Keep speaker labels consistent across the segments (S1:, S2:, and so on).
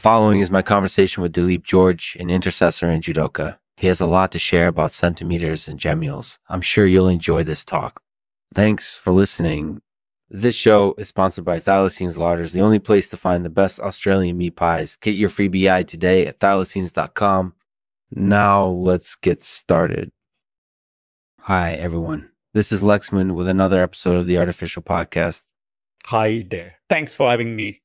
S1: following is my conversation with Dileep George, an intercessor and judoka. He has a lot to share about centimeters and gemmules. I'm sure you'll enjoy this talk. Thanks for listening. This show is sponsored by Thylacines Larders, the only place to find the best Australian meat pies. Get your free BI today at thylacines.com. Now let's get started. Hi, everyone. This is Lexman with another episode of the Artificial Podcast.
S2: Hi there. Thanks for having me.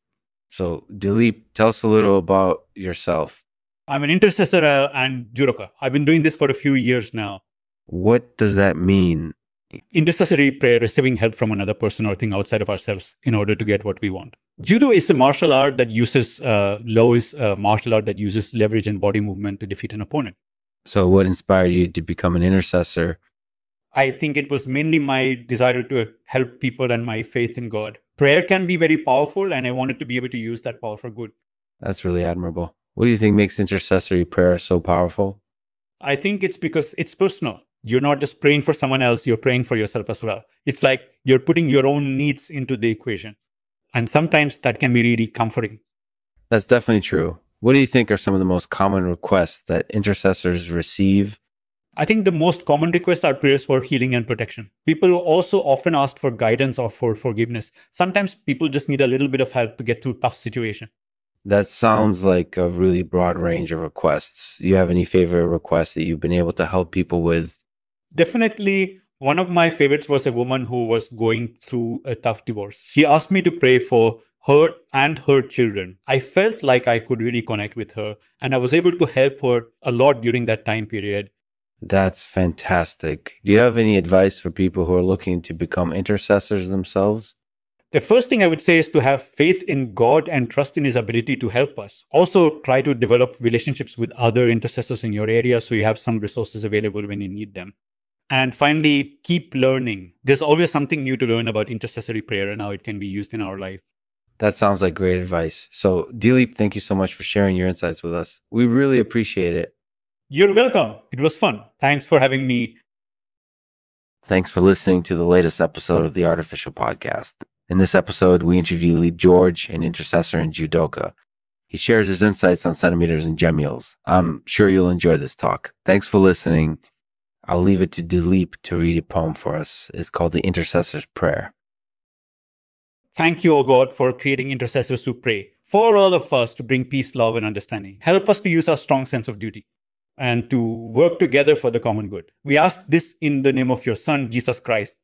S1: So, Dileep, tell us a little about yourself.
S2: I'm an intercessor uh, and judoka. I've been doing this for a few years now.
S1: What does that mean?
S2: Intercessory prayer, receiving help from another person or thing outside of ourselves in order to get what we want. Judo is a martial art that uses, uh, Lo is a martial art that uses leverage and body movement to defeat an opponent.
S1: So, what inspired you to become an intercessor?
S2: I think it was mainly my desire to help people and my faith in God. Prayer can be very powerful, and I wanted to be able to use that power for good.
S1: That's really admirable. What do you think makes intercessory prayer so powerful?
S2: I think it's because it's personal. You're not just praying for someone else, you're praying for yourself as well. It's like you're putting your own needs into the equation. And sometimes that can be really comforting.
S1: That's definitely true. What do you think are some of the most common requests that intercessors receive?
S2: I think the most common requests are prayers for healing and protection. People also often ask for guidance or for forgiveness. Sometimes people just need a little bit of help to get through tough situation.
S1: That sounds like a really broad range of requests. Do you have any favorite requests that you've been able to help people with?
S2: Definitely, one of my favorites was a woman who was going through a tough divorce. She asked me to pray for her and her children. I felt like I could really connect with her, and I was able to help her a lot during that time period.
S1: That's fantastic. Do you have any advice for people who are looking to become intercessors themselves?
S2: The first thing I would say is to have faith in God and trust in His ability to help us. Also, try to develop relationships with other intercessors in your area so you have some resources available when you need them. And finally, keep learning. There's always something new to learn about intercessory prayer and how it can be used in our life.
S1: That sounds like great advice. So, Dileep, thank you so much for sharing your insights with us. We really appreciate it.
S2: You're welcome. It was fun. Thanks for having me.
S1: Thanks for listening to the latest episode of the Artificial Podcast. In this episode, we interview Lee George, an intercessor in judoka. He shares his insights on centimeters and gemmules. I'm sure you'll enjoy this talk. Thanks for listening. I'll leave it to Dileep to read a poem for us. It's called The Intercessor's Prayer.
S2: Thank you, O God, for creating intercessors who pray for all of us to bring peace, love, and understanding. Help us to use our strong sense of duty and to work together for the common good. We ask this in the name of your Son, Jesus Christ.